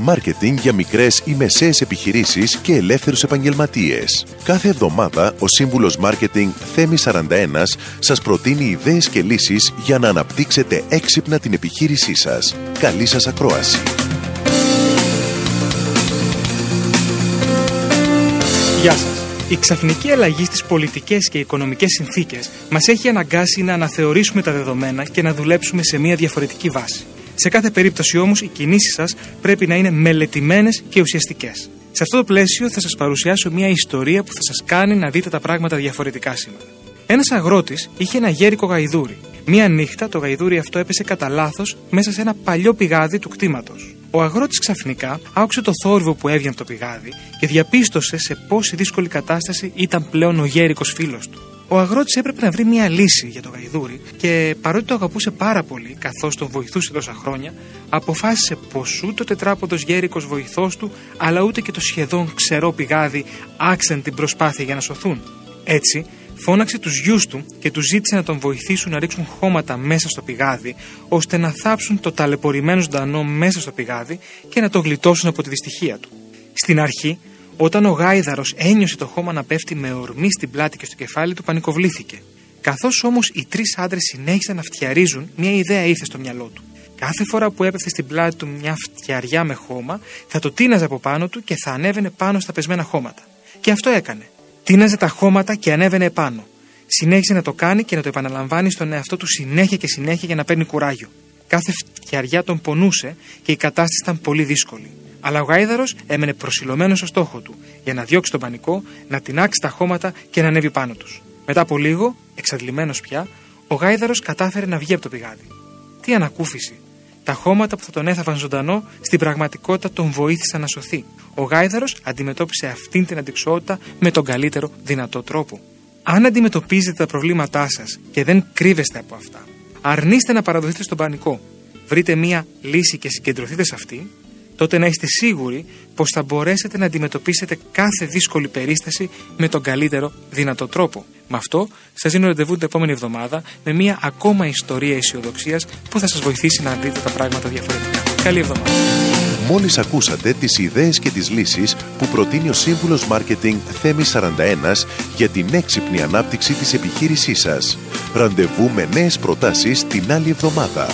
Μάρκετινγκ για μικρές ή μεσαίες επιχειρήσεις και ελεύθερους επαγγελματίες. Κάθε εβδομάδα ο σύμβουλος Μάρκετινγκ Θέμη 41 σας προτείνει ιδέες και λύσεις για να αναπτύξετε έξυπνα την επιχείρησή σας. Καλή σας ακρόαση. Γεια σας. Η ξαφνική αλλαγή στις πολιτικές και οικονομικές συνθήκες μας έχει αναγκάσει να αναθεωρήσουμε τα δεδομένα και να δουλέψουμε σε μια διαφορετική βάση. Σε κάθε περίπτωση όμως, οι κινήσεις σας πρέπει να είναι μελετημένες και ουσιαστικές. Σε αυτό το πλαίσιο θα σας παρουσιάσω μια ιστορία που θα σας κάνει να δείτε τα πράγματα διαφορετικά σήμερα. Ένας αγρότης είχε ένα γέρικο γαϊδούρι. Μία νύχτα το γαϊδούρι αυτό έπεσε κατά λάθος μέσα σε ένα παλιό πηγάδι του κτήματος. Ο αγρότης ξαφνικά άκουσε το θόρυβο που έβγαινε από το πηγάδι και διαπίστωσε σε πόση δύσκολη κατάσταση ήταν πλέον ο γέρικος φίλος του. Ο αγρότης έπρεπε να βρει μια λύση για το γαϊδούρι και παρότι το αγαπούσε πάρα πολύ, καθώς τον βοηθούσε τόσα χρόνια, αποφάσισε πως ούτε ο τετράποδο γέρικος βοηθός του, αλλά ούτε και το σχεδόν ξερό πηγάδι άξαν την προσπάθεια για να σωθούν. Έτσι, φώναξε τους γιους του και τους ζήτησε να τον βοηθήσουν να ρίξουν χώματα μέσα στο πηγάδι, ώστε να θάψουν το ταλαιπωρημένο ζωντανό μέσα στο πηγάδι και να το γλιτώσουν από τη δυστυχία του. Στην αρχή, όταν ο γάιδαρος ένιωσε το χώμα να πέφτει με ορμή στην πλάτη και στο κεφάλι του, πανικοβλήθηκε. Καθώς όμως οι τρεις άντρες συνέχισαν να φτιαρίζουν, μια ιδέα ήρθε στο μυαλό του. Κάθε φορά που έπεφτε στην πλάτη του μια φτιαριά με χώμα, θα το τίναζε από πάνω του και θα ανέβαινε πάνω στα πεσμένα χώματα. Και αυτό έκανε. Τίναζε τα χώματα και ανέβαινε επάνω. Συνέχισε να το κάνει και να το επαναλαμβάνει στον εαυτό του συνέχεια και συνέχεια για να παίρνει κουράγιο. Κάθε φτιαριά τον πονούσε και η κατάσταση ήταν πολύ δύσκολη. Αλλά ο γάιδαρος έμενε προσιλωμένος στο στόχο του, για να διώξει τον πανικό, να τεινάξει τα χώματα και να ανέβει πάνω τους. Μετά από λίγο, εξαντλημένος πια, ο γάιδαρος κατάφερε να βγει από το πηγάδι. Τι ανακούφιση! Τα χώματα που θα τον έθαβαν ζωντανό, στην πραγματικότητα τον βοήθησαν να σωθεί. Ο γάιδαρος αντιμετώπισε αυτήν την αντικσότητα με τον καλύτερο δυνατό τρόπο. Αν αντιμετωπίζετε τα προβλήματά σας και δεν κρύβεστε από αυτά, αρνείστε να παραδοθείτε στον πανικό. Βρείτε μία λύση και συγκεντρωθείτε σε αυτή τότε να είστε σίγουροι πως θα μπορέσετε να αντιμετωπίσετε κάθε δύσκολη περίσταση με τον καλύτερο δυνατό τρόπο. Με αυτό, σας δίνω ραντεβού την επόμενη εβδομάδα με μια ακόμα ιστορία αισιοδοξίας που θα σας βοηθήσει να δείτε τα πράγματα διαφορετικά. Καλή εβδομάδα. Μόλις ακούσατε τις ιδέες και τις λύσεις που προτείνει ο σύμβουλος Μάρκετινγκ Θέμη 41 για την έξυπνη ανάπτυξη της επιχείρησής σας. Ραντεβού με νέες προτάσεις την άλλη εβδομάδα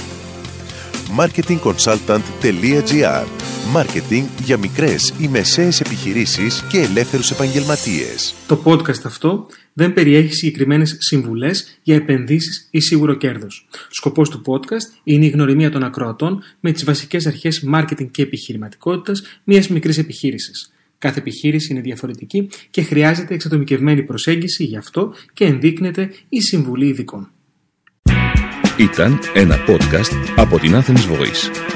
marketingconsultant.gr Μάρκετινγκ για μικρές ή μεσαίες επιχειρήσεις και ελεύθερους επαγγελματίες. Το podcast αυτό δεν περιέχει συγκεκριμένες συμβουλές για επενδύσεις ή σίγουρο κέρδος. Σκοπός του podcast είναι η γνωριμία των ακροατών με τις βασικές αρχές μάρκετινγκ και επιχειρηματικότητας μιας μικρής επιχείρησης. Κάθε επιχείρηση είναι διαφορετική και χρειάζεται εξατομικευμένη προσέγγιση γι' αυτό και ενδείκνεται η συμβουλή ειδικών. Ήταν ένα podcast από την Athens Voice.